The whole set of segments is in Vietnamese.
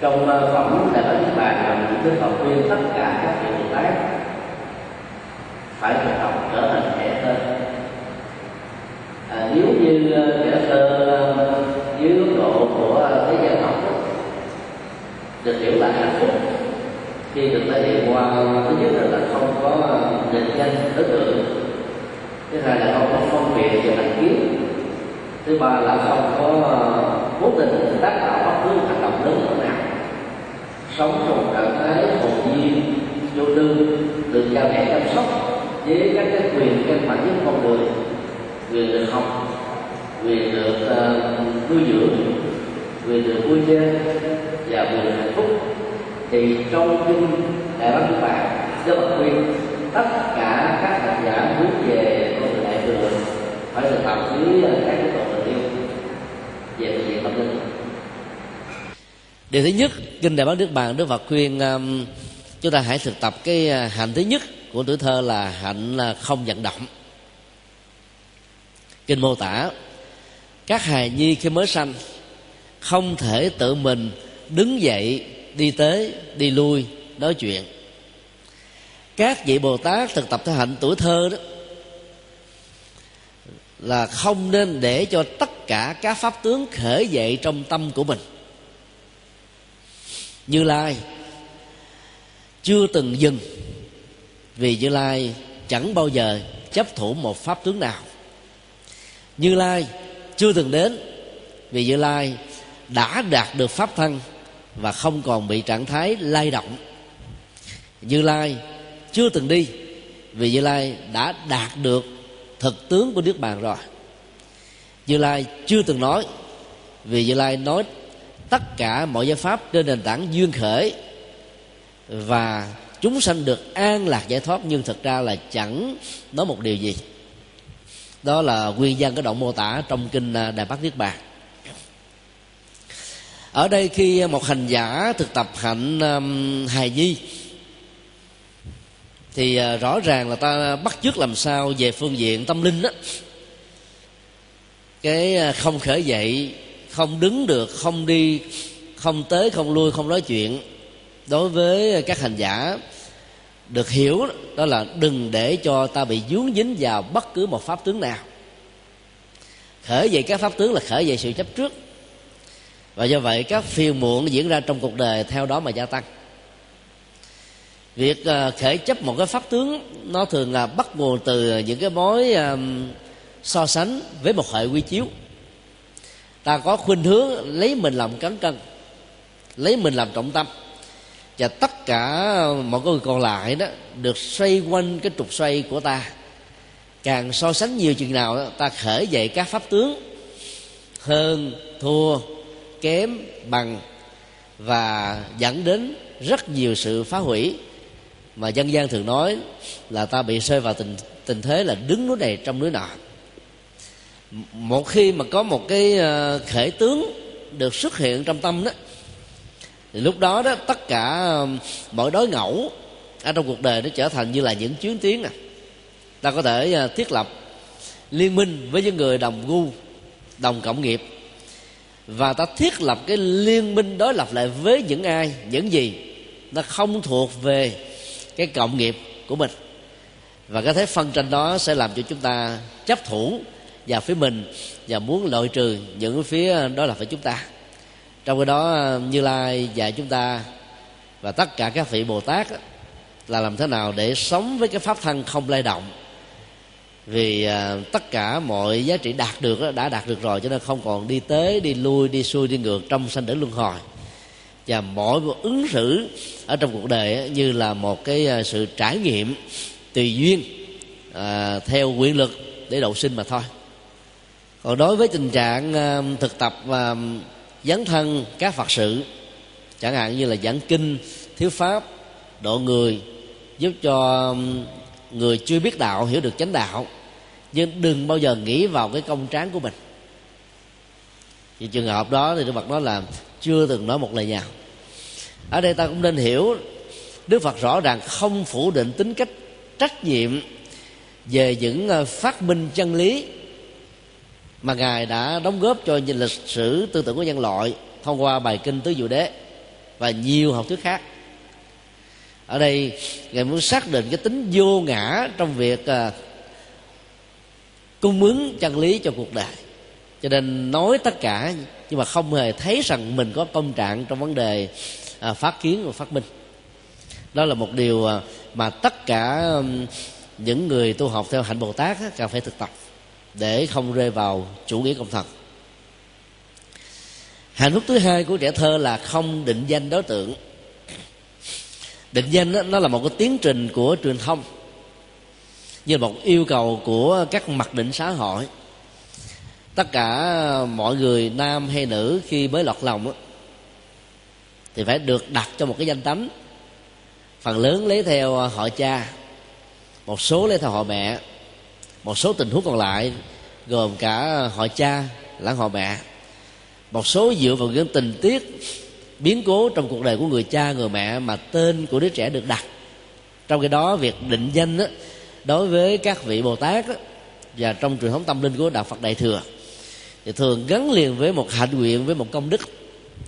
trong phẩm đại bắc ấn bàn là những cái học viên tất cả các vị bồ tát phải thực học trở thành kẻ thơ. À, nếu như ờ, kẻ thơ ờ, dưới góc độ của ờ, thế gian học được hiểu là hạnh phúc khi được thể hiện qua thứ nhất là không có định danh đối tượng. Thứ hai là không có phân biệt về thành kiến. Thứ ba là không có cố tình tác tạo bất cứ hành động lớn nào? Sống trong trạng thái hồn nhiên vô tư được cha mẹ chăm sóc với các cái quyền căn bản nhất con người. Quyền được học quyền được uh, nuôi dưỡng quyền được vui chơi và quyền được hạnh phúc. Thì trong kinh đại bác của bạn do bậc khuyên tất cả các hành giả muốn về con đại thừa phải thực tập với ờ, các cái tổ tình yêu. Về phương diện tâm linh điều thứ nhất kinh đại bác đức bàn đức phật khuyên um, chúng ta hãy thực tập cái à, hạnh thứ nhất của tuổi thơ là hạnh là không vận động. Kinh mô tả các hài nhi khi mới sanh không thể tự mình đứng dậy đi tới đi lui nói chuyện. Các vị bồ tát thực tập theo hạnh tuổi thơ đó là không nên để cho tất cả các pháp tướng khởi dậy trong tâm của mình như lai chưa từng dừng, vì như lai chẳng bao giờ chấp thủ một pháp tướng nào. Như lai chưa từng đến, vì như lai đã đạt được pháp thân và không còn bị trạng thái lay động. Như lai chưa từng đi, vì như lai đã đạt được thực tướng của nước bàn rồi. Như lai chưa từng nói, vì như lai nói tất cả mọi giải pháp trên nền tảng duyên khởi và chúng sanh được an lạc giải thoát nhưng thực ra là chẳng nói một điều gì. Đó là nguyên văn cái đoạn mô tả trong kinh à, đại Bát niết bàn. Ở đây khi một hành giả thực tập hạnh um, hài nhi thì uh, rõ ràng là ta bắt chước làm sao về phương diện tâm linh đó cái uh, không khởi dậy không đứng được, không đi, không tới, không lui, không nói chuyện. Đối với các hành giả, được hiểu đó là đừng để cho ta bị dướng dính vào bất cứ một pháp tướng nào. Khởi dậy các pháp tướng là khởi dậy sự chấp trước. Và do vậy, các phiền muộn diễn ra trong cuộc đời theo đó mà gia tăng. Việc ờ, khởi chấp một cái pháp tướng, nó thường là bắt nguồn từ những cái mối so sánh với một hệ quy chiếu ta có khuynh hướng lấy mình làm cán cân lấy mình làm trọng tâm. Và tất cả mọi người còn lại đó được xoay quanh cái trục xoay của ta. Càng so sánh nhiều chừng nào đó, ta khởi dậy các pháp tướng hơn thua kém bằng và dẫn đến rất nhiều sự phá hủy. Mà dân gian thường nói là ta bị rơi vào tình tình thế là đứng núi này trong núi nọ một khi mà có một cái ờ, khể tướng được xuất hiện trong tâm đó, thì lúc đó đó tất cả mọi đối ngẫu ở trong cuộc đời nó trở thành như là những chuyến tiến à. Ta có thể ờ, thiết lập liên minh với những người đồng gu, đồng cộng nghiệp và ta thiết lập cái liên minh đối lập lại với những ai, những gì nó không thuộc về cái cộng nghiệp của mình. Và cái thế phân tranh đó sẽ làm cho chúng ta chấp thủ và phía mình và muốn loại trừ những phía đó là phải chúng ta. Trong cái đó như lai dạy chúng ta và tất cả các vị bồ tát là làm thế nào để sống với cái pháp thân không lay động. Vì à, tất cả mọi giá trị đạt được đã đạt được rồi cho nên không còn đi tới đi lui đi xuôi đi ngược trong sanh tử luân hồi. Và mỗi một ứng xử ở trong cuộc đời như là một cái à, sự trải nghiệm tùy duyên à, theo quyền lực để độ sinh mà thôi còn đối với tình trạng ờ, thực tập và dấn thân các phật sự, chẳng hạn như là giảng kinh thiếu pháp, độ người, giúp cho người chưa biết đạo, hiểu được chánh đạo, nhưng đừng bao giờ nghĩ vào cái công tráng của mình. Thì trường hợp đó thì đức phật nói là chưa từng nói một lời nào. Ở đây ta cũng nên hiểu, đức phật rõ ràng không phủ định tính cách, trách nhiệm về những ờ, phát minh chân lý mà ngài đã đóng góp cho lịch sử tư tưởng của nhân loại thông qua bài kinh tứ diệu đế và nhiều học thuyết khác. Ở đây ngài muốn xác định cái tính vô ngã trong việc uh, cung ứng chân lý cho cuộc đời. Cho nên nói tất cả nhưng mà không hề thấy rằng mình có công trạng trong vấn đề à, phát kiến và phát minh. Đó là một điều à, mà tất cả những người tu học theo hạnh bồ tát cần phải thực tập để không rơi vào chủ nghĩa công thần. Hạnh phúc thứ hai của trẻ thơ là không định danh đối tượng. Định danh đó, nó là một cái tiến trình của truyền thông như một yêu cầu của các mặc định xã hội. Tất cả mọi người nam hay nữ khi mới lọt lòng đó, thì phải được đặt cho một cái danh tánh. Phần lớn lấy theo họ cha một số lấy theo họ mẹ một số tình huống còn lại gồm cả họ cha lẫn họ mẹ. Một số dựa vào những tình tiết biến cố trong cuộc đời của người cha người mẹ mà tên của đứa trẻ được đặt. Trong cái đó việc định danh đó, đối với các vị bồ tát đó, và trong truyền thống tâm linh của đạo phật đại thừa thì thường gắn liền với một hạnh nguyện với một công đức.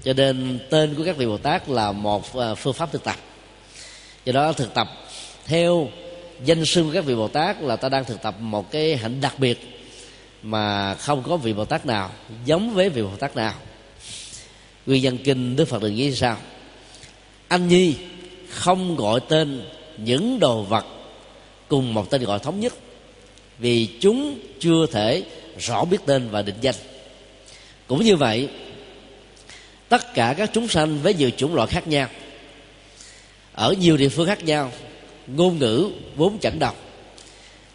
Cho nên tên của các vị bồ tát là một à, phương pháp thực tập. Do đó thực tập theo danh xưng của các vị bồ tát là ta đang thực tập một cái hạnh đặc biệt mà không có vị bồ tát nào giống với vị bồ tát nào. Nguyên nhân kinh, đức phật đừng nghĩ sao? Anh nhi không gọi tên những đồ vật cùng một tên gọi thống nhất vì chúng chưa thể rõ biết tên và định danh. Cũng như vậy, tất cả các chúng sanh với nhiều chủng loại khác nhau, ở nhiều địa phương khác nhau ngôn ngữ vốn chẳng đọc.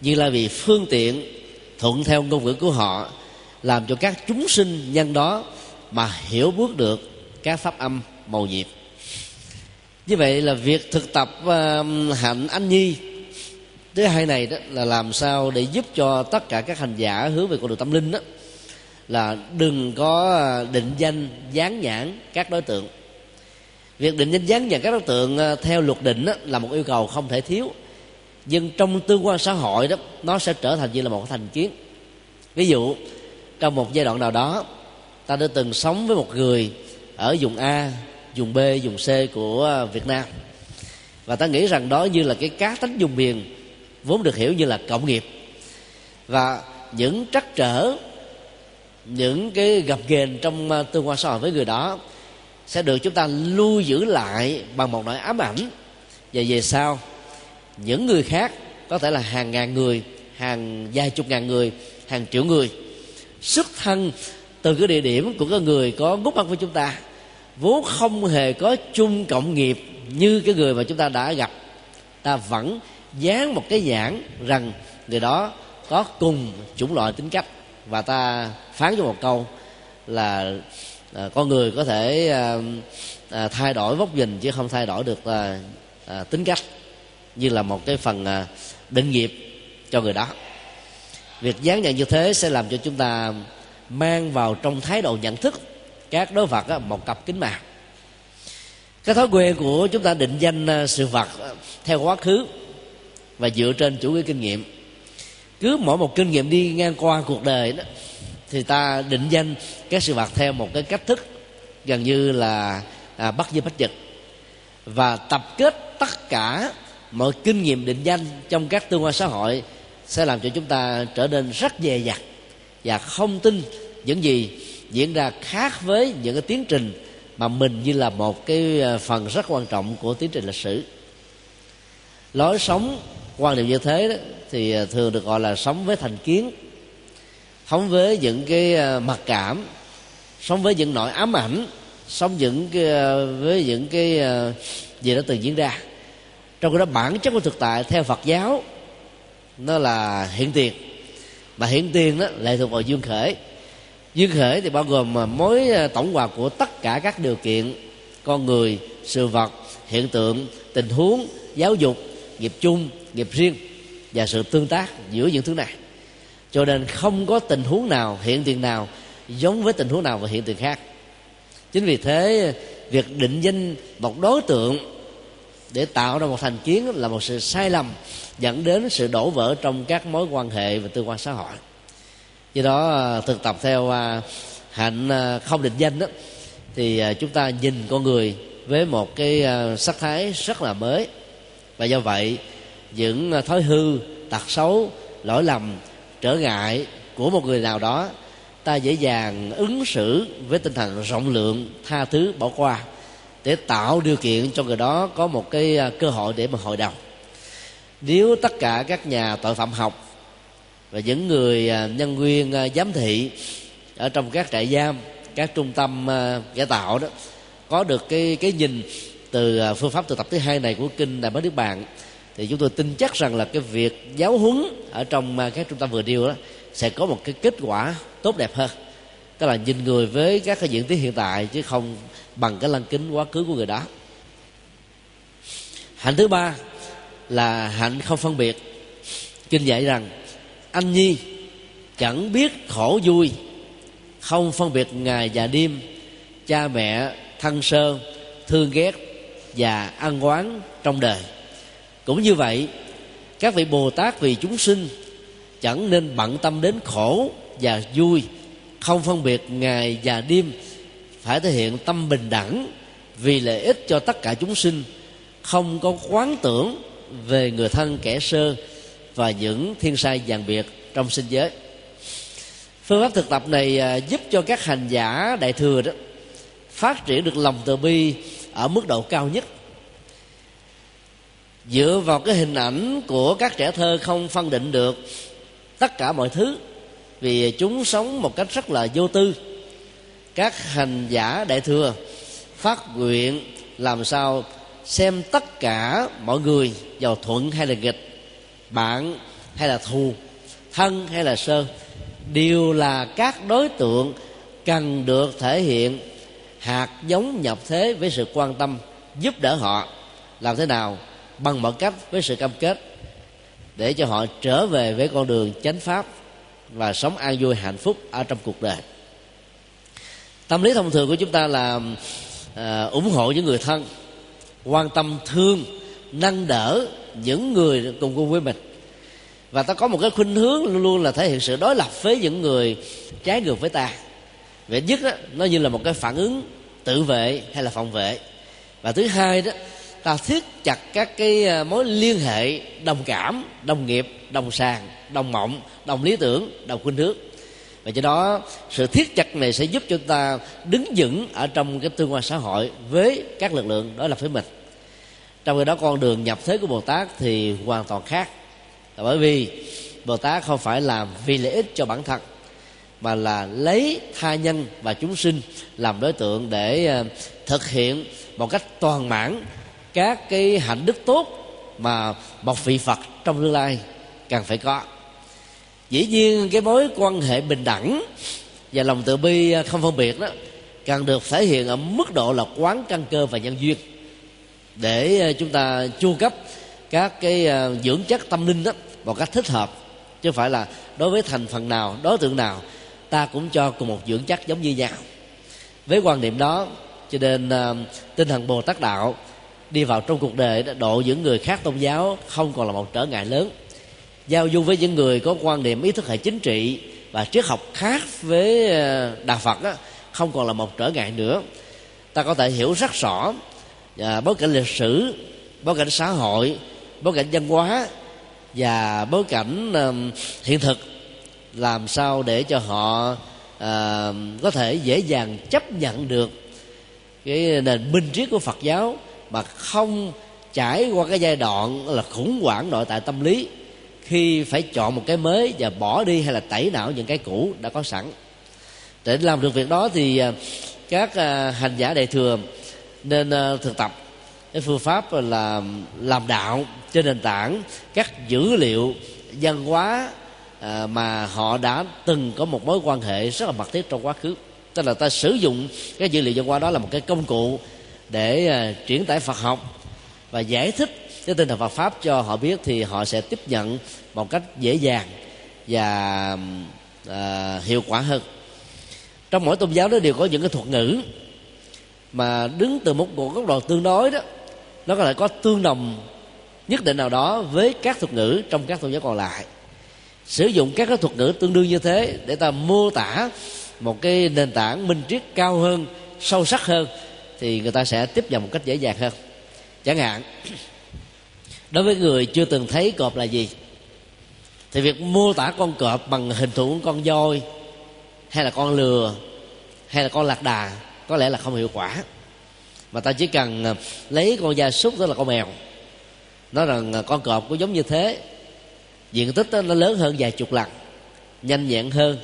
Như là vì phương tiện thuận theo ngôn ngữ của họ làm cho các chúng sinh nhân đó mà hiểu bước được các pháp âm màu nhiệm. Như vậy là việc thực tập uh, hạnh anh nhi thứ hai này đó là làm sao để giúp cho tất cả các hành giả hướng về con đường tâm linh đó là đừng có à, định danh dán nhãn các đối tượng việc định danh dáng và các đối tượng ờ, theo luật định đó, là một yêu cầu không thể thiếu. Nhưng trong tương quan xã hội đó nó sẽ trở thành như là một thành kiến. Ví dụ trong một giai đoạn nào đó ta đã từng sống với một người ở vùng a vùng b vùng c của ờ, việt nam. Và ta nghĩ rằng đó như là cái cá tánh vùng miền vốn được hiểu như là cộng nghiệp. Và những trắc trở những cái gặp ghềnh trong ờ, tương quan xã hội với người đó sẽ được chúng ta lưu giữ lại bằng một nỗi ám ảnh. Và về sau, những người khác, có thể là hàng ngàn người, hàng vài chục ngàn người, hàng triệu người, xuất thân từ cái địa điểm của cái người có gút mắt với chúng ta, vốn không hề có chung cộng nghiệp như cái người mà chúng ta đã gặp. Ta vẫn dán một cái nhãn rằng người đó có cùng chủng loại tính cách. Và ta phán cho một câu là à, con người có thể à, à, thay đổi vóc nhìn chứ không thay đổi được à, à, tính cách như là một cái phần à, định nghiệp cho người đó. Việc dán nhận như thế sẽ làm cho chúng ta mang vào trong thái độ nhận thức các đối vật á, một cặp kính màu cái thói quen của chúng ta định danh sự vật theo quá khứ và dựa trên chủ nghĩa kinh nghiệm. Cứ mỗi một kinh nghiệm đi ngang qua cuộc đời đó thì ta định danh các sự vật theo một cái cách thức gần như là à, bắt dư bắt giật và tập kết tất cả mọi kinh nghiệm định danh trong các tương quan xã hội sẽ làm cho chúng ta trở nên rất dè dặt và không tin những gì diễn ra khác với những cái tiến trình mà mình như là một cái à, phần rất quan trọng của tiến trình lịch sử. Lối sống quan niệm như thế đó, thì à, thường được gọi là sống với thành kiến sống với những cái ờ, mặc cảm sống với những nỗi ám ảnh sống những cái, ờ, với những cái ờ, gì đó từng diễn ra. Trong cái đó bản chất của thực tại theo phật giáo nó là hiện tiền. Mà hiện tiền đó lệ thuộc vào duyên khởi. Duyên khởi thì bao gồm mối tổng hòa của tất cả các điều kiện con người sự vật hiện tượng tình huống giáo dục nghiệp chung nghiệp riêng và sự tương tác giữa những thứ này cho nên không có tình huống nào, hiện tiền nào giống với tình huống nào và hiện tiền khác. Chính vì thế, việc định danh một đối tượng để tạo ra một thành kiến là một sự sai lầm, dẫn đến sự đổ vỡ trong các mối quan hệ và tương quan xã hội. Do đó à, thực tập theo à, hạnh à, không định danh đó, thì chúng ta nhìn con người với một cái sắc thái rất là mới. Và do vậy, những thói hư, tật xấu, lỗi lầm trở ngại của một người nào đó, ta dễ dàng ứng xử với tinh thần rộng lượng, tha thứ, bỏ qua, để tạo điều kiện cho người đó có một cái à, cơ hội để mà hội đồng. Nếu tất cả các nhà tội phạm học và những người à, nhân viên à, giám thị ở trong các trại giam, các trung tâm cải tạo đó, có được cái cái nhìn từ phương pháp tu tập thứ hai này của kinh đại bá nước bạn thì chúng tôi tin chắc rằng là cái việc giáo huấn ở trong à, các trung tâm vừa điều đó sẽ có một cái kết quả tốt đẹp hơn. Tức là nhìn người với các cái diễn tiến hiện tại chứ không bằng cái lăng kính quá khứ của người đó. Hạnh thứ ba là hạnh không phân biệt. Kinh dạy rằng anh nhi chẳng biết khổ vui, không phân biệt ngày và đêm, cha mẹ thân sơ, thương ghét và ăn oán trong đời cũng như vậy, các vị bồ tát vì chúng sinh chẳng nên bận tâm đến khổ và vui, không phân biệt ngày và đêm phải thể hiện tâm bình đẳng vì lợi ích cho tất cả chúng sinh, không có quán tưởng về người thân kẻ sơ và những thiên sai vàng biệt trong sinh giới. Phương pháp thực tập này à, giúp cho các hành giả đại thừa đó phát triển được lòng từ bi ở mức độ cao nhất dựa vào cái hình ảnh của các trẻ thơ không phân định được tất cả mọi thứ, vì chúng sống một cách rất là vô tư. Các hành giả đại thừa phát nguyện làm sao xem tất cả mọi người vào thuận hay là nghịch, bạn hay là thù, thân hay là sơ, đều là các đối tượng cần được thể hiện hạt giống nhập thế với sự quan tâm giúp đỡ họ. Làm thế nào? Bằng mọi cách với sự cam kết để cho họ trở về với con đường chánh pháp và sống an vui hạnh phúc ở trong cuộc đời. Tâm lý thông thường của chúng ta là à, ủng hộ những người thân quan tâm thương nâng đỡ những người cùng cùng với mình. Và ta có một cái khuynh hướng luôn luôn là thể hiện sự đối lập với những người trái ngược với ta. Vậy nhất đó, nó như là một cái phản ứng tự vệ hay là phòng vệ. Và thứ hai đó ta thiết chặt các cái ờ, mối liên hệ đồng cảm, đồng nghiệp, đồng sàng, đồng mộng, đồng lý tưởng, đồng khuynh hướng. Và do đó, sự thiết chặt này sẽ giúp cho ta đứng vững ở trong cái tương quan xã hội với các lực lượng đó là với mình. Trong khi đó, con đường nhập thế của bồ tát thì hoàn toàn khác. Là bởi vì bồ tát không phải làm vì lợi ích cho bản thân, mà là lấy tha nhân và chúng sinh làm đối tượng để ờ, thực hiện một cách toàn mãn các cái hạnh đức tốt mà một vị phật trong tương lai cần phải có. Dĩ nhiên cái mối quan hệ bình đẳng và lòng tự bi không phân biệt đó cần được thể hiện ở mức độ là quán căn cơ và nhân duyên. Để ờ, chúng ta chu cấp các cái ờ, dưỡng chất tâm linh đó một cách thích hợp, chứ không phải là đối với thành phần nào, đối tượng nào, ta cũng cho cùng một dưỡng chất giống như nhau. Với quan niệm đó, cho nên ờ, tinh thần bồ tát đạo đi vào trong cuộc đời độ những người khác tôn giáo không còn là một trở ngại lớn. Giao du với những người có quan điểm ý thức hệ chính trị và triết học khác với ờ, đạo phật đó, không còn là một trở ngại nữa. Ta có thể hiểu rất rõ và bối cảnh lịch sử bối cảnh xã hội bối cảnh văn hóa và bối cảnh uh, hiện thực làm sao để cho họ uh, có thể dễ dàng chấp nhận được cái nền minh triết của phật giáo mà không trải qua cái giai đoạn là khủng hoảng nội tại tâm lý, khi phải chọn một cái mới và bỏ đi hay là tẩy não những cái cũ đã có sẵn. Để làm được việc đó thì à, các à, hành giả đại thừa nên à, thực tập cái phương pháp là làm đạo trên nền tảng các dữ liệu văn hóa mà họ đã từng có một mối quan hệ rất là mật thiết trong quá khứ. Tức là ta sử dụng cái dữ liệu văn hóa đó là một cái công cụ để ờ, chuyển tải Phật học và giải thích cái tinh thần Phật pháp cho họ biết thì họ sẽ tiếp nhận một cách dễ dàng và à, hiệu quả hơn. Trong mỗi tôn giáo đó đều có những cái thuật ngữ mà đứng từ một một góc độ tương đối đó nó có thể có tương đồng nhất định nào đó với các thuật ngữ trong các tôn giáo còn lại. Sử dụng các cái thuật ngữ tương đương như thế để ta mô tả một cái nền tảng minh triết cao hơn sâu sắc hơn thì người ta sẽ tiếp nhận một cách dễ dàng hơn. Chẳng hạn, đối với người chưa từng thấy cọp là gì? Thì việc mô tả con cọp bằng hình thù của con voi, hay là con lừa, hay là con lạc đà, có lẽ là không hiệu quả. Mà ta chỉ cần à, lấy con gia súc, tức là con mèo, nói rằng à, con cọp cũng giống như thế. Diện tích nó lớn hơn vài chục lần, nhanh nhẹn hơn,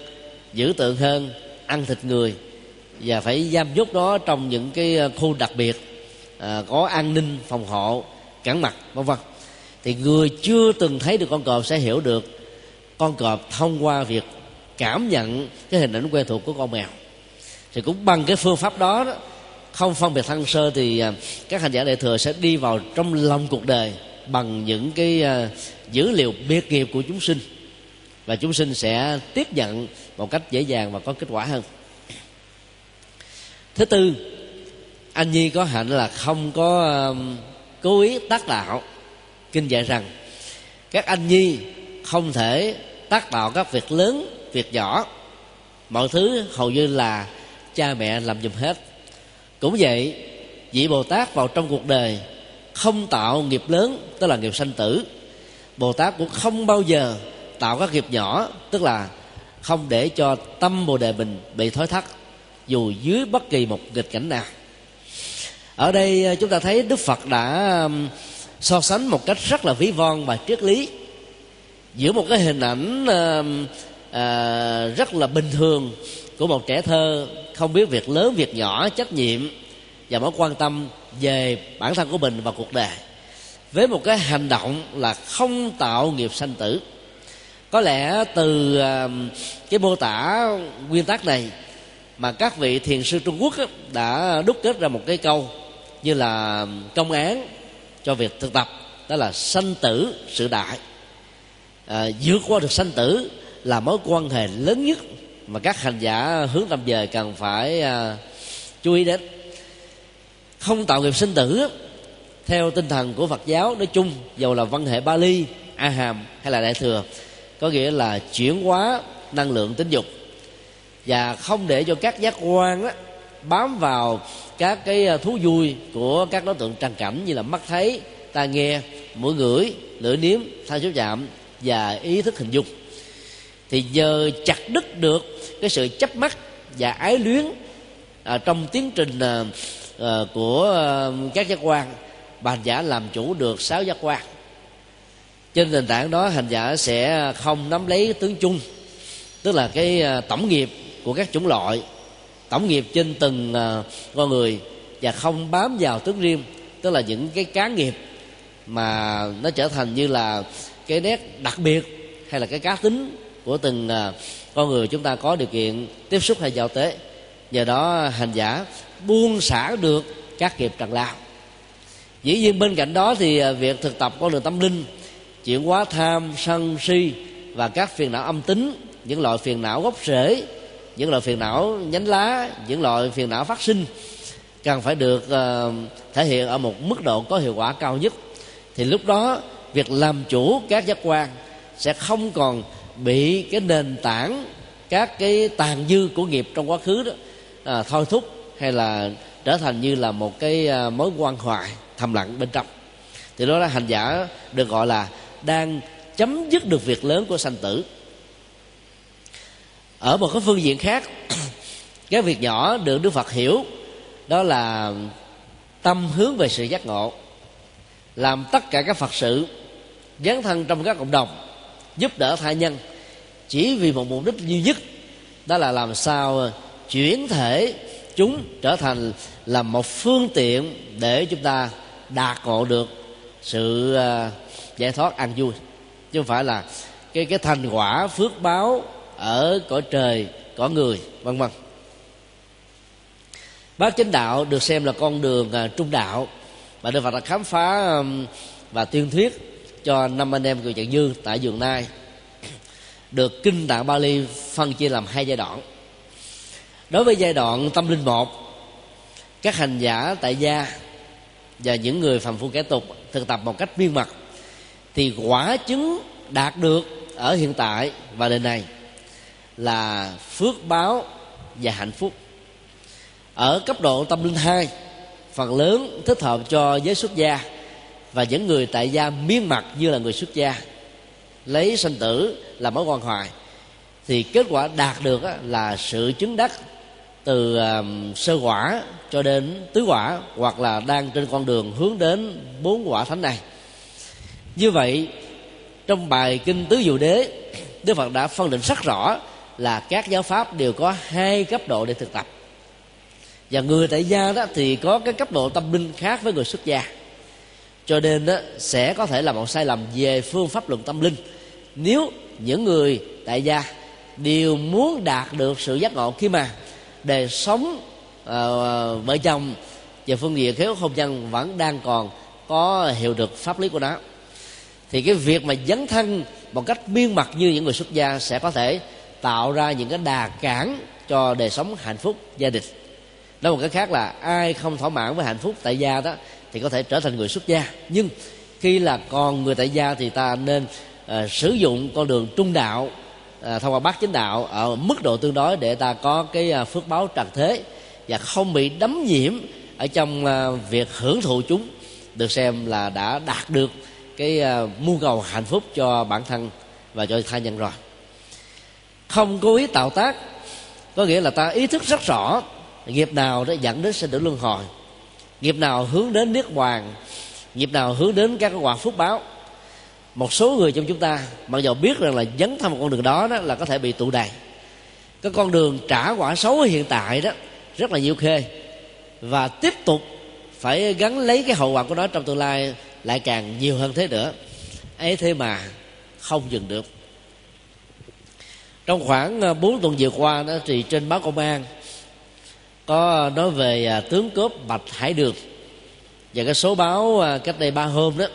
dữ tượng hơn, ăn thịt người và phải giam nhốt nó trong những cái ờ, khu đặc biệt à, có an ninh phòng hộ cản mặt vân vân. Thì người chưa từng thấy được con cọp sẽ hiểu được con cọp thông qua việc cảm nhận cái hình ảnh quen thuộc của con mèo. Thì cũng bằng cái phương pháp đó, đó không phân biệt thân sơ thì ờ, các hành giả đại thừa sẽ đi vào trong lòng cuộc đời bằng những cái dữ liệu biệt nghiệp của chúng sinh. Và chúng sinh sẽ tiếp nhận một cách dễ dàng và có kết quả hơn thứ tư, anh nhi có hạnh là không có um, cố ý tác đạo. Kinh dạy rằng, các anh nhi không thể tác tạo các việc lớn, việc nhỏ. Mọi thứ hầu như là cha mẹ làm giùm hết. Cũng vậy, vị bồ tát vào trong cuộc đời không tạo nghiệp lớn, tức là nghiệp sanh tử. Bồ tát cũng không bao giờ tạo các nghiệp nhỏ, tức là không để cho tâm bồ đề mình bị thối thắt dù dưới bất kỳ một nghịch cảnh nào. Ở đây ờ, chúng ta thấy đức phật đã so sánh một cách rất là ví von và triết lý giữa một cái hình ảnh à, rất là bình thường của một trẻ thơ không biết việc lớn việc nhỏ trách nhiệm và mối quan tâm về bản thân của mình và cuộc đời với một cái hành động là không tạo nghiệp sanh tử. Có lẽ từ cái mô tả nguyên tắc này mà các vị thiền sư trung quốc đã đúc kết ra một cái câu như là công án cho việc thực tập đó là sanh tử sự đại. À, vượt qua được sanh tử là mối quan hệ lớn nhất mà các hành giả hướng tâm về cần phải à, chú ý đến. Không tạo nghiệp sinh tử theo tinh thần của Phật giáo nói chung dầu là văn hệ Bali, A Hàm hay là Đại thừa có nghĩa là chuyển hóa năng lượng tính dục và không để cho các giác quan đó bám vào các cái ờ, thú vui của các đối tượng trần cảnh như là mắt thấy tai nghe mũi ngửi lưỡi nếm thay số chạm và ý thức hình dung. Thì nhờ chặt đứt được cái sự chấp mắc và ái luyến à, trong tiến trình à, à, của à, các giác quan bàn giả làm chủ được sáu giác quan. Trên nền tảng đó hành giả sẽ không nắm lấy tướng chung tức là cái à, tổng nghiệp của các chủng loại tổng nghiệp trên từng uh, con người và không bám vào tướng riêng tức là những cái cá nghiệp mà nó trở thành như là cái nét đặc biệt hay là cái cá tính của từng uh, con người chúng ta có điều kiện tiếp xúc hay giao tế. Nhờ đó hành giả buông xả được các nghiệp trần lao. Dĩ nhiên bên cạnh đó thì uh, việc thực tập con đường tâm linh chuyển hóa tham sân si và các phiền não âm tính những loại phiền não gốc rễ những loại phiền não nhánh lá những loại phiền não phát sinh cần phải được uh, thể hiện ở một mức độ có hiệu quả cao nhất. Thì lúc đó việc làm chủ các giác quan sẽ không còn bị cái nền tảng các cái tàn dư của nghiệp trong quá khứ đó à, thôi thúc hay là trở thành như là một cái ờ, mối quan hoại thầm lặng bên trong. Thì đó là hành giả được gọi là đang chấm dứt được việc lớn của sanh tử ở một cái phương diện khác, cái việc nhỏ được đức phật hiểu, đó là tâm hướng về sự giác ngộ, làm tất cả các phật sự dấn thân trong các cộng đồng, giúp đỡ tha nhân. Chỉ vì một mục đích duy nhất, đó là làm sao chuyển thể chúng trở thành là một phương tiện để chúng ta đạt ngộ được sự à, giải thoát an vui. Chứ không phải là cái cái thành quả phước báo ở cõi trời, cõi người, vân vân. Bát chánh đạo được xem là con đường à, trung đạo. Và đức phật đã khám phá và tuyên thuyết cho năm anh em người trạng dư tại vườn nai. Được kinh tạng bali phân chia làm hai giai đoạn. Đối với giai đoạn tâm linh một, các hành giả tại gia và những người phàm phu kẻ tục thực tập một cách miên mật thì quả chứng đạt được ở hiện tại và đời này là phước báo và hạnh phúc. Ở cấp độ tâm linh hai phần lớn thích hợp cho giới xuất gia và những người tại gia miên mặt như là người xuất gia. Lấy sanh tử làm mối quan hoài, thì kết quả đạt được là sự chứng đắc từ sơ quả cho đến tứ quả hoặc là đang trên con đường hướng đến bốn quả thánh này. Như vậy trong bài kinh tứ diệu đế đức phật đã phân định rất rõ là các giáo pháp đều có hai cấp độ để thực tập. Và người tại gia đó thì có cái cấp độ tâm linh khác với người xuất gia. Cho nên đó, sẽ có thể là một sai lầm về phương pháp luận tâm linh. Nếu những người tại gia đều muốn đạt được sự giác ngộ khi mà đời sống uh, vợ chồng về phương diện khéo không nhân vẫn đang còn có hiệu được pháp lý của nó thì cái việc mà dấn thân một cách miên mặt như những người xuất gia sẽ có thể tạo ra những cái đà cản cho đời sống hạnh phúc gia đình. Nói một cái khác là ai không thỏa mãn với hạnh phúc tại gia đó thì có thể trở thành người xuất gia. Nhưng khi là còn người tại gia thì ta nên uh, sử dụng con đường trung đạo uh, thông qua bát chính đạo ở mức độ tương đối để ta có cái uh, phước báo trần thế và không bị đấm nhiễm ở trong uh, việc hưởng thụ chúng được xem là đã đạt được cái uh, mưu cầu hạnh phúc cho bản thân và cho tha nhân rồi không cố ý tạo tác. Có nghĩa là ta ý thức rất rõ nghiệp nào đã dẫn đến sinh tử luân hồi. Nghiệp nào hướng đến niết bàn. Nghiệp nào hướng đến các quả phước báo. Một số người trong chúng ta mặc dù biết rằng là dấn thân một con đường đó, đó là có thể bị tụ đầy. Cái con đường trả quả xấu hiện tại đó rất là nhiều khê. Và tiếp tục phải gắn lấy cái hậu quả của nó trong tương lai lại càng nhiều hơn thế nữa. Ấy thế mà không dừng được trong khoảng ờ, 4 tuần vừa qua đó, thì trên báo công an có nói về à, tướng cướp bạch hải đường. Và cái số báo à, cách đây ba hôm đó,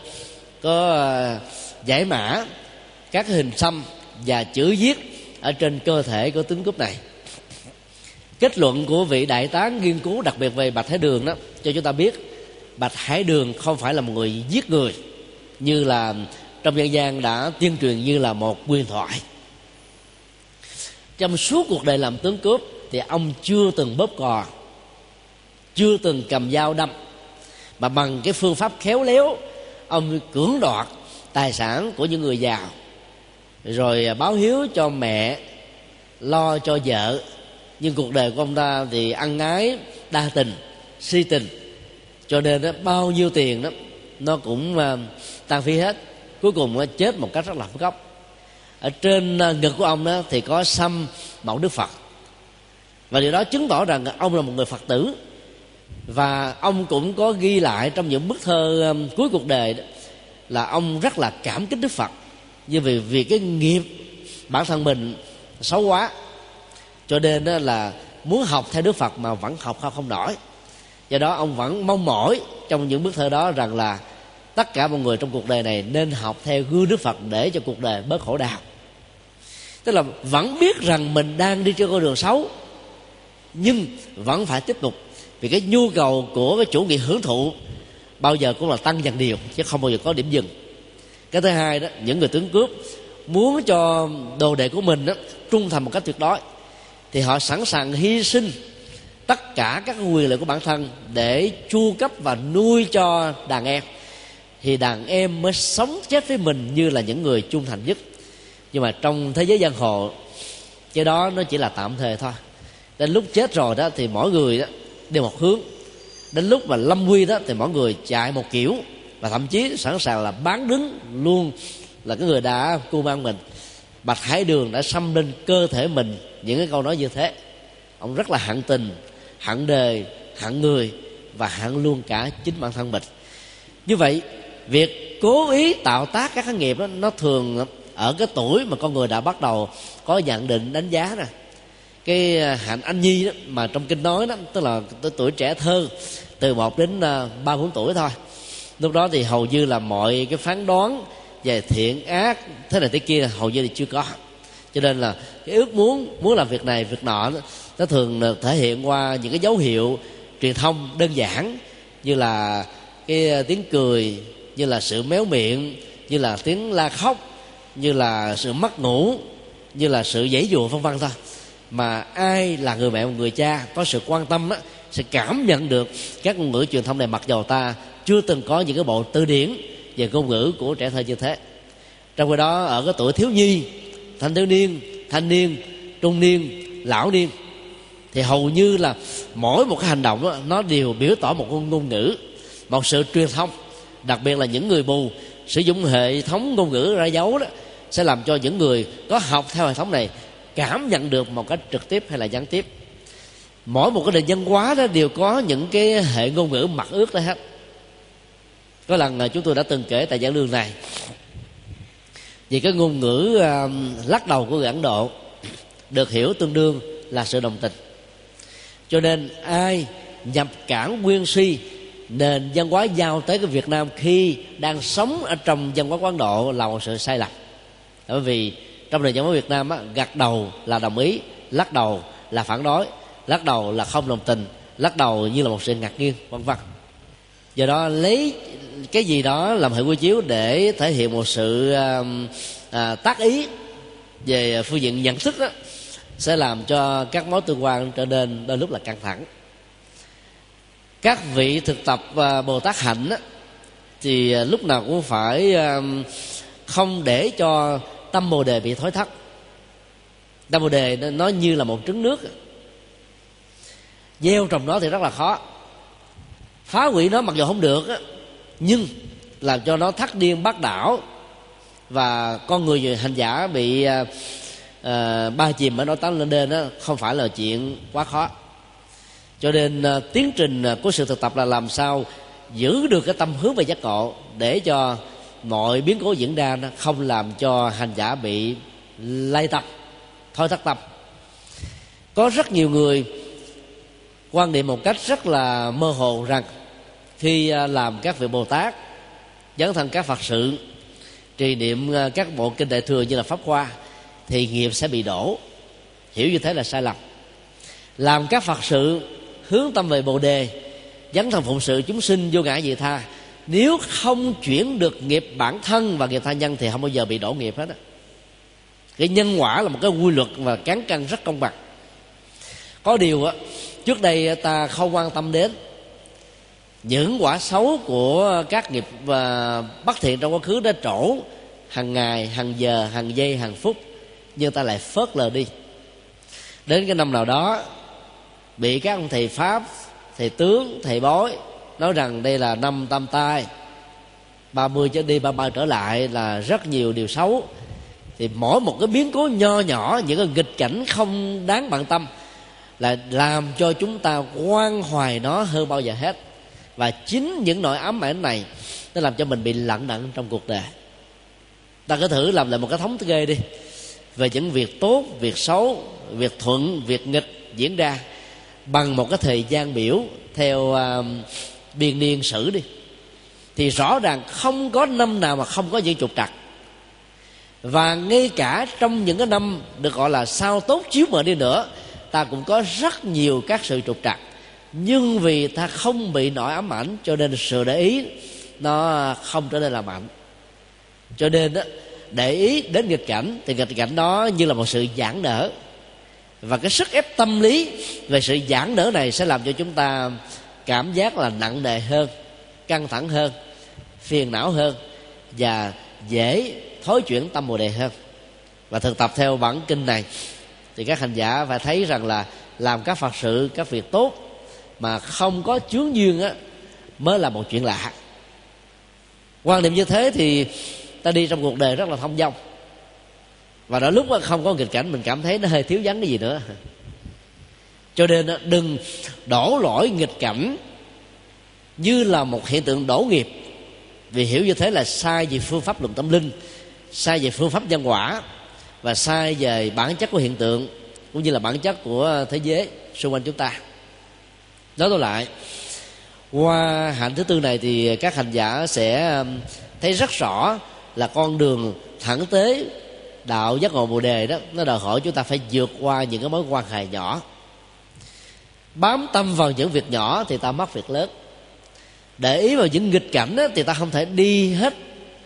có à, giải mã các hình xăm và chữ viết ở trên cơ thể của tướng cướp này. Kết luận của vị đại tá nghiên cứu đặc biệt về bạch hải đường đó, cho chúng ta biết bạch hải đường không phải là một người giết người, như là trong dân gian đã tuyên truyền như là một quyền thoại trong suốt cuộc đời làm tướng cướp thì ông chưa từng bóp cò chưa từng cầm dao đâm. Mà bằng cái phương pháp khéo léo ông cưỡng đoạt tài sản của những người giàu rồi báo hiếu cho mẹ lo cho vợ. Nhưng cuộc đời của ông ta thì ăn ái đa tình si tình. Cho nên đó, bao nhiêu tiền đó nó cũng uh, tan phí hết. Cuối cùng uh, chết một cách rất là khóc ở trên ờ, ngực của ông đó thì có xăm mẫu đức phật. Và điều đó chứng tỏ rằng ông là một người phật tử. Và ông cũng có ghi lại trong những bức thơ ờ, cuối cuộc đời đó, là ông rất là cảm kích đức phật. Như vì vì cái nghiệp bản thân mình xấu quá cho nên đó là muốn học theo đức phật mà vẫn học không không nổi. Do đó ông vẫn mong mỏi trong những bức thơ đó rằng là tất cả mọi người trong cuộc đời này nên học theo gương đức phật để cho cuộc đời bớt khổ đau tức là vẫn biết rằng mình đang đi trên con đường xấu nhưng vẫn phải tiếp tục. Vì cái nhu cầu của cái chủ nghĩa hưởng thụ bao giờ cũng là tăng dần điều chứ không bao giờ có điểm dừng. Cái thứ hai đó những người tướng cướp muốn cho đồ đệ của mình đó, trung thành một cách tuyệt đối thì họ sẵn sàng hy sinh tất cả các quyền lợi của bản thân để chu cấp và nuôi cho đàn em. Thì đàn em mới sống chết với mình như là những người trung thành nhất nhưng mà trong thế giới giang hồ, cái đó nó chỉ là tạm thời thôi. Đến lúc chết rồi đó thì mỗi người đó đều một hướng. Đến lúc mà lâm quy đó thì mỗi người chạy một kiểu. Và thậm chí sẵn sàng là bán đứng luôn là cái người đã cu mang mình. Bạch hải đường đã xâm lên cơ thể mình những cái câu nói như thế. Ông rất là hận tình, hận đời, hận người và hận luôn cả chính bản thân mình. Như vậy, việc cố ý tạo tác các cái nghiệp đó, nó thường ở cái tuổi mà con người đã bắt đầu có nhận định đánh giá nè, cái à, hạnh anh nhi đó mà trong kinh nói đó, tức là tới tuổi trẻ thơ, từ một đến à, ba bốn tuổi thôi. Lúc đó thì hầu như là mọi cái phán đoán về thiện ác, thế này thế kia hầu như thì chưa có. Cho nên là cái ước muốn muốn làm việc này, việc nọ nó thường à, thể hiện qua những cái dấu hiệu truyền thông đơn giản như là cái tiếng cười, như là sự méo miệng, như là tiếng la khóc như là sự mất ngủ như là sự dễ dùa vân vân thôi. Mà ai là người mẹ người cha có sự quan tâm đó, sẽ cảm nhận được các ngôn ngữ truyền thông này. Mặc dầu ta chưa từng có những cái bộ từ điển về ngôn ngữ của trẻ thơ như thế. Trong khi đó ở cái tuổi thiếu nhi thanh thiếu niên thanh niên trung niên lão niên thì hầu như là mỗi một cái hành động đó, nó đều biểu tỏ một ngôn ngữ một sự truyền thông. Đặc biệt là những người mù sử dụng hệ thống ngôn ngữ ra dấu đó sẽ làm cho những người có học theo hệ thống này cảm nhận được một cách trực tiếp hay là gián tiếp. Mỗi một cái nền văn hóa đó đều có những cái hệ ngôn ngữ mặc ước đó hết. Có lần à, chúng tôi đã từng kể tại giảng đường này vì cái ngôn ngữ uh, lắc đầu của người ấn độ được hiểu tương đương là sự đồng tình. Cho nên ai nhập cản nguyên si nền văn hóa giao tới cái Việt Nam khi đang sống ở trong văn hóa quán Độ là một sự sai lầm bởi vì trong nền văn hóa Việt Nam á, gật đầu là đồng ý lắc đầu là phản đối lắc đầu là không đồng tình lắc đầu như là một sự ngạc nhiên vân vân. Do đó lấy cái gì đó làm hệ quy chiếu để thể hiện một sự à, à, tác ý về phương diện nhận thức đó sẽ làm cho các mối tương quan trở nên đôi lúc là căng thẳng. Các vị thực tập à, bồ tát hạnh á, thì à, lúc nào cũng phải à, không để cho tâm bồ đề bị thối thất. Tâm bồ đề nó như là một trứng nước. Gieo trồng nó thì rất là khó. Phá hủy nó mặc dù không được nhưng làm cho nó thắt điên bắt đảo và con người hành giả bị uh, ba chìm ở nó tán lên đên đó không phải là chuyện quá khó. Cho nên uh, tiến trình của sự thực tập là làm sao giữ được cái tâm hướng về giác ngộ để cho mọi biến cố diễn ra nó không làm cho hành giả bị lay tập thôi thất tập có rất nhiều người quan niệm một cách rất là mơ hồ rằng khi à, làm các vị bồ tát, dấn thân các phật sự, trì niệm à, các bộ kinh đại thừa như là pháp hoa, thì nghiệp sẽ bị đổ. Hiểu như thế là sai lầm. Làm các phật sự hướng tâm về bồ đề, dấn thân phụng sự chúng sinh vô ngã dị tha nếu không chuyển được nghiệp bản thân và nghiệp tha nhân thì không bao giờ bị đổ nghiệp hết á. Cái nhân quả là một cái quy luật và cán cân rất công bằng. Có điều á, trước đây ta không quan tâm đến những quả xấu của các nghiệp và bất thiện trong quá khứ đã trổ hàng ngày, hàng giờ, hàng giây, hàng phút, nhưng ta lại phớt lờ đi. Đến cái năm nào đó, bị các ông thầy pháp, thầy tướng, thầy bói nói rằng đây là năm tam tai. 30 trở đi 33 trở lại là rất nhiều điều xấu. Thì mỗi một cái biến cố nho nhỏ những cái nghịch cảnh không đáng bận tâm là làm cho chúng ta quan hoài nó hơn bao giờ hết. Và chính những nỗi ám ảnh này nó làm cho mình bị lặng đặng trong cuộc đời. Ta cứ thử làm lại một cái thống kê đi. Về những việc tốt việc xấu việc thuận việc nghịch diễn ra bằng một cái thời gian biểu theo uh, biên niên sử đi. Thì rõ ràng không có năm nào mà không có những trục trặc. Và ngay cả trong những cái năm được gọi là sao tốt chiếu mệnh đi nữa ta cũng có rất nhiều các sự trục trặc. Nhưng vì ta không bị nổi ám ảnh cho nên sự để ý nó không trở nên là mạnh cho nên đó, để ý đến nghịch cảnh thì nghịch cảnh đó như là một sự giãn nở. Và cái sức ép tâm lý về sự giãn nở này sẽ làm cho chúng ta cảm giác là nặng nề hơn, căng thẳng hơn, phiền não hơn và dễ thối chuyển tâm bồ đề hơn. Và thực tập theo bản kinh này, thì các hành giả phải thấy rằng là làm các phật sự, các việc tốt mà không có chướng duyên á, mới là một chuyện lạ. Quan niệm như thế thì ta đi trong cuộc đời rất là thông dong. Và đôi lúc mà không có nghịch cảnh, mình cảm thấy nó hơi thiếu vắng cái gì nữa cho nên đừng đổ lỗi nghịch cảnh như là một hiện tượng đổ nghiệp. Vì hiểu như thế là sai về phương pháp luận tâm linh, sai về phương pháp nhân quả, và sai về bản chất của hiện tượng, cũng như là bản chất của thế giới xung quanh chúng ta. Nói tôi lại, qua hạnh thứ tư này thì các hành giả sẽ thấy rất rõ là con đường thẳng tế đạo giác ngộ bồ đề đó, nó đòi hỏi chúng ta phải vượt qua những cái mối quan hệ nhỏ bám tâm vào những việc nhỏ thì ta mất việc lớn. Để ý vào những nghịch cảnh đó, thì ta không thể đi hết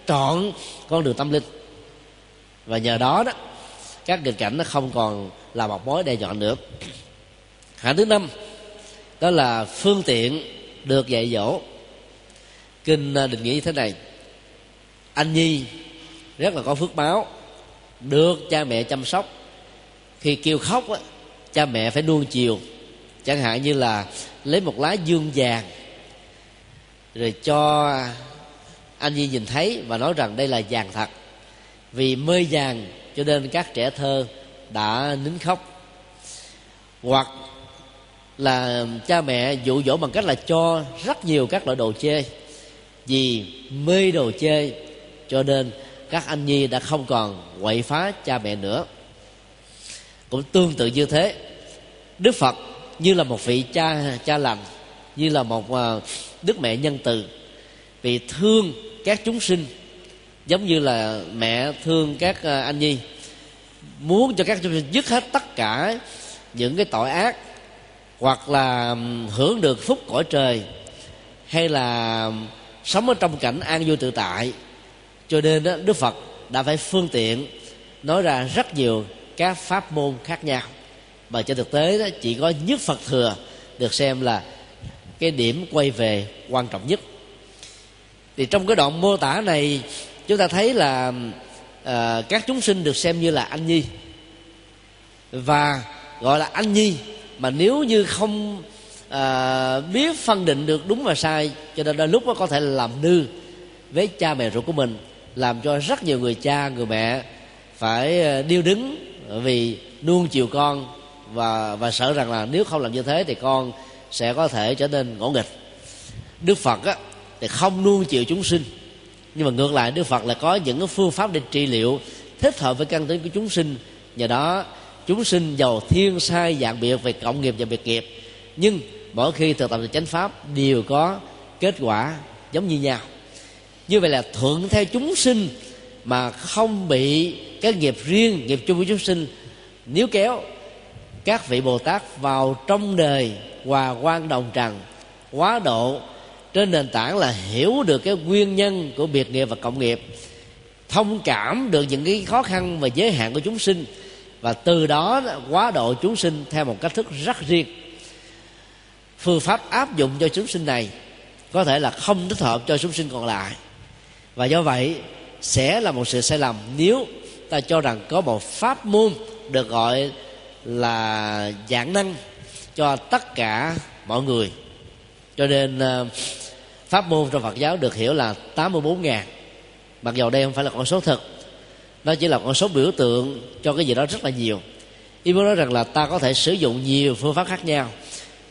trọn con đường tâm linh. Và nhờ đó đó các nghịch cảnh nó không còn là một mối đe dọa nữa. Hạng thứ năm đó là phương tiện được dạy dỗ. Kinh à, định nghĩa như thế này. Anh nhi rất là có phước báo được cha mẹ chăm sóc. Khi kêu khóc á, cha mẹ phải nuông chiều chẳng hạn như là lấy một lá dương vàng rồi cho anh nhi nhìn thấy và nói rằng đây là vàng thật. Vì mê vàng cho nên các trẻ thơ đã nín khóc. Hoặc là cha mẹ dụ dỗ bằng cách là cho rất nhiều các loại đồ chơi. Vì mê đồ chơi cho nên các anh nhi đã không còn quậy phá cha mẹ nữa. Cũng tương tự như thế, đức phật như là một vị cha cha lành như là một uh, đức mẹ nhân từ. Vì thương các chúng sinh giống như là mẹ thương các uh, anh nhi. Muốn cho các chúng sinh dứt hết tất cả những cái tội ác hoặc là hưởng được phúc cõi trời hay là sống ở trong cảnh an vui tự tại. Cho nên đó, đức phật đã phải phương tiện nói ra rất nhiều các pháp môn khác nhau mà trên thực tế đó chỉ có nhất phật thừa được xem là cái điểm quay về quan trọng nhất. Thì trong cái đoạn mô tả này chúng ta thấy là à, các chúng sinh được xem như là anh nhi. Và gọi là anh nhi mà nếu như không à, biết phân định được đúng và sai cho nên đôi lúc nó có thể làm nư với cha mẹ ruột của mình làm cho rất nhiều người cha người mẹ phải ờ, điêu đứng vì nuông chiều con và và sợ rằng là nếu không làm như thế thì con sẽ có thể trở nên ngỗ nghịch. Đức phật á, thì không nuông chiều chúng sinh. Nhưng mà ngược lại, đức phật là có những cái phương pháp để trị liệu thích hợp với căn tính của chúng sinh. Nhờ đó, chúng sinh giàu thiên sai dạng biệt về cộng nghiệp và biệt nghiệp. Nhưng mỗi khi thực tập được chánh pháp, đều có kết quả giống như nhau. Như vậy là thuận theo chúng sinh mà không bị cái nghiệp riêng, nghiệp chung của chúng sinh nếu kéo các vị bồ tát vào trong đời hòa quan đồng trần, quá độ trên nền tảng là hiểu được cái nguyên nhân của biệt nghiệp và cộng nghiệp, thông cảm được những cái khó khăn và giới hạn của chúng sinh, và từ đó quá độ chúng sinh theo một cách thức rất riêng. Phương pháp áp dụng cho chúng sinh này có thể là không thích hợp cho chúng sinh còn lại, và do vậy sẽ là một sự sai lầm nếu ta cho rằng có một pháp môn được gọi là giảng năng cho tất cả mọi người. Cho nên ờ, pháp môn trong Phật giáo được hiểu là 84 ngàn. Mặc dầu đây không phải là con số thực nó chỉ là con số biểu tượng cho cái gì đó rất là nhiều. Ý muốn nói rằng là ta có thể sử dụng nhiều phương pháp khác nhau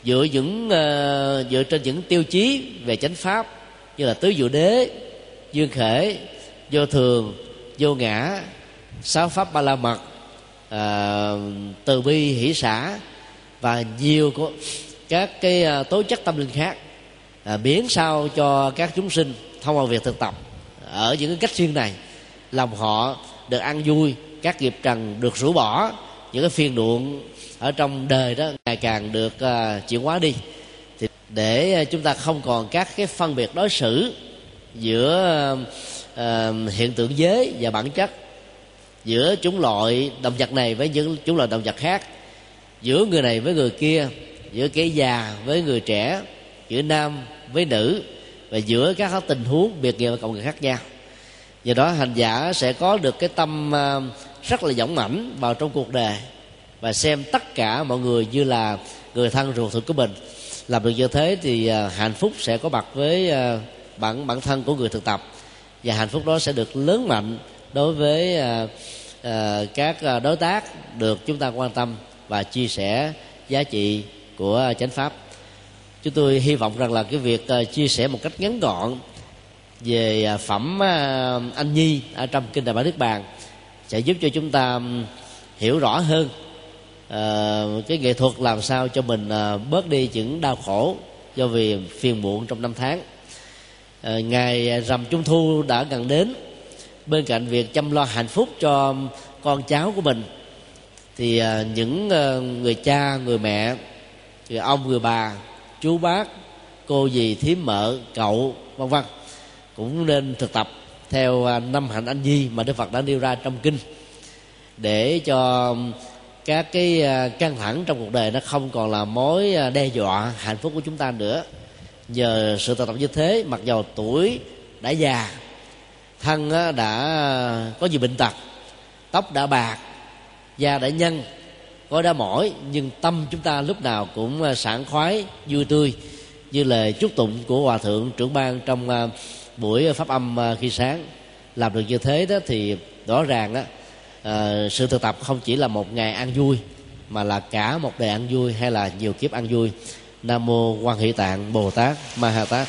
dựa những uh, dựa trên những tiêu chí về chánh pháp như là tứ diệu đế dương khể vô thường vô ngã sáu pháp ba la mật uh, từ bi hỷ xã và nhiều của các cái uh, tố chất tâm linh khác uh, biến sao cho các chúng sinh thông qua việc thực tập. Ở những cái cách riêng này lòng họ được ăn vui các nghiệp trần được rũ bỏ những cái phiền muộn ở trong đời đó ngày càng được uh, chuyển hóa đi. Thì để chúng ta không còn các cái phân biệt đối xử giữa uh, hiện tượng giới và bản chất giữa chúng loại động vật này với những chúng loại động vật khác, giữa người này với người kia, giữa kẻ già với người trẻ, giữa nam với nữ, và giữa các tình huống biệt nghiệp và cộng nghiệp khác nhau. Do đó, hành giả sẽ có được cái tâm à, rất là dõng mãnh vào trong cuộc đời và xem tất cả mọi người như là người thân ruột thịt của mình. Làm được như thế thì à, hạnh phúc sẽ có mặt với à, bản bản thân của người thực tập, và hạnh phúc đó sẽ được lớn mạnh đối với Ờ, các ờ, đối tác được chúng ta quan tâm và chia sẻ giá trị của chánh pháp. Chúng tôi hy vọng rằng là cái việc ờ, chia sẻ một cách ngắn gọn về phẩm anh nhi ở trong kinh đại bản đức bàn sẽ giúp cho chúng ta hiểu rõ hơn uh, cái nghệ thuật làm sao cho mình uh, bớt đi những đau khổ do vì phiền muộn trong năm tháng. Uh, ngày rằm trung thu đã gần đến bên cạnh việc chăm lo hạnh phúc cho con cháu của mình, thì à, những ờ, người cha, người mẹ, người ông, người bà, chú bác, cô dì, thím mợ, cậu, vân vân cũng nên thực tập theo à, năm hạnh anh nhi mà đức phật đã nêu ra trong kinh để cho các cái à, căng thẳng trong cuộc đời nó không còn là mối đe dọa hạnh phúc của chúng ta nữa. Nhờ sự tập tập như thế, mặc dầu tuổi đã già thân đã có nhiều bệnh tật tóc đã bạc da đã nhân có đã mỏi nhưng tâm chúng ta lúc nào cũng à, sảng khoái vui tươi như lời chúc tụng của hòa thượng trưởng ban trong à, buổi pháp âm à, khi sáng. Làm được như thế đó thì rõ ràng đó à, sự thực tập không chỉ là một ngày ăn vui mà là cả một đời ăn vui hay là nhiều kiếp ăn vui. Nam mô quan hỷ tạng bồ tát ma ha tát.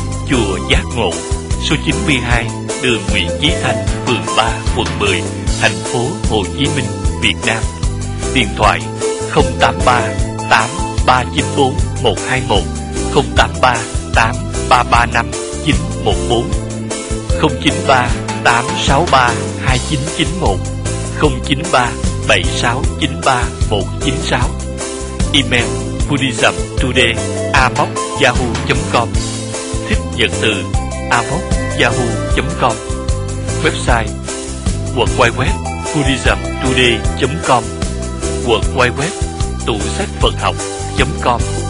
chùa Giác Ngộ, số 92, đường Nguyễn Chí Thanh, phường 3, quận 10, thành phố Hồ Chí Minh, Việt Nam. Điện thoại 083 8394 121 083 8335 914 093 863 2991 093 7693 196 Email Dẫn từ amoc.yahoo.com Website, Quận quay web tourismtoday.com Quận quay web, tủ sách Phật học.com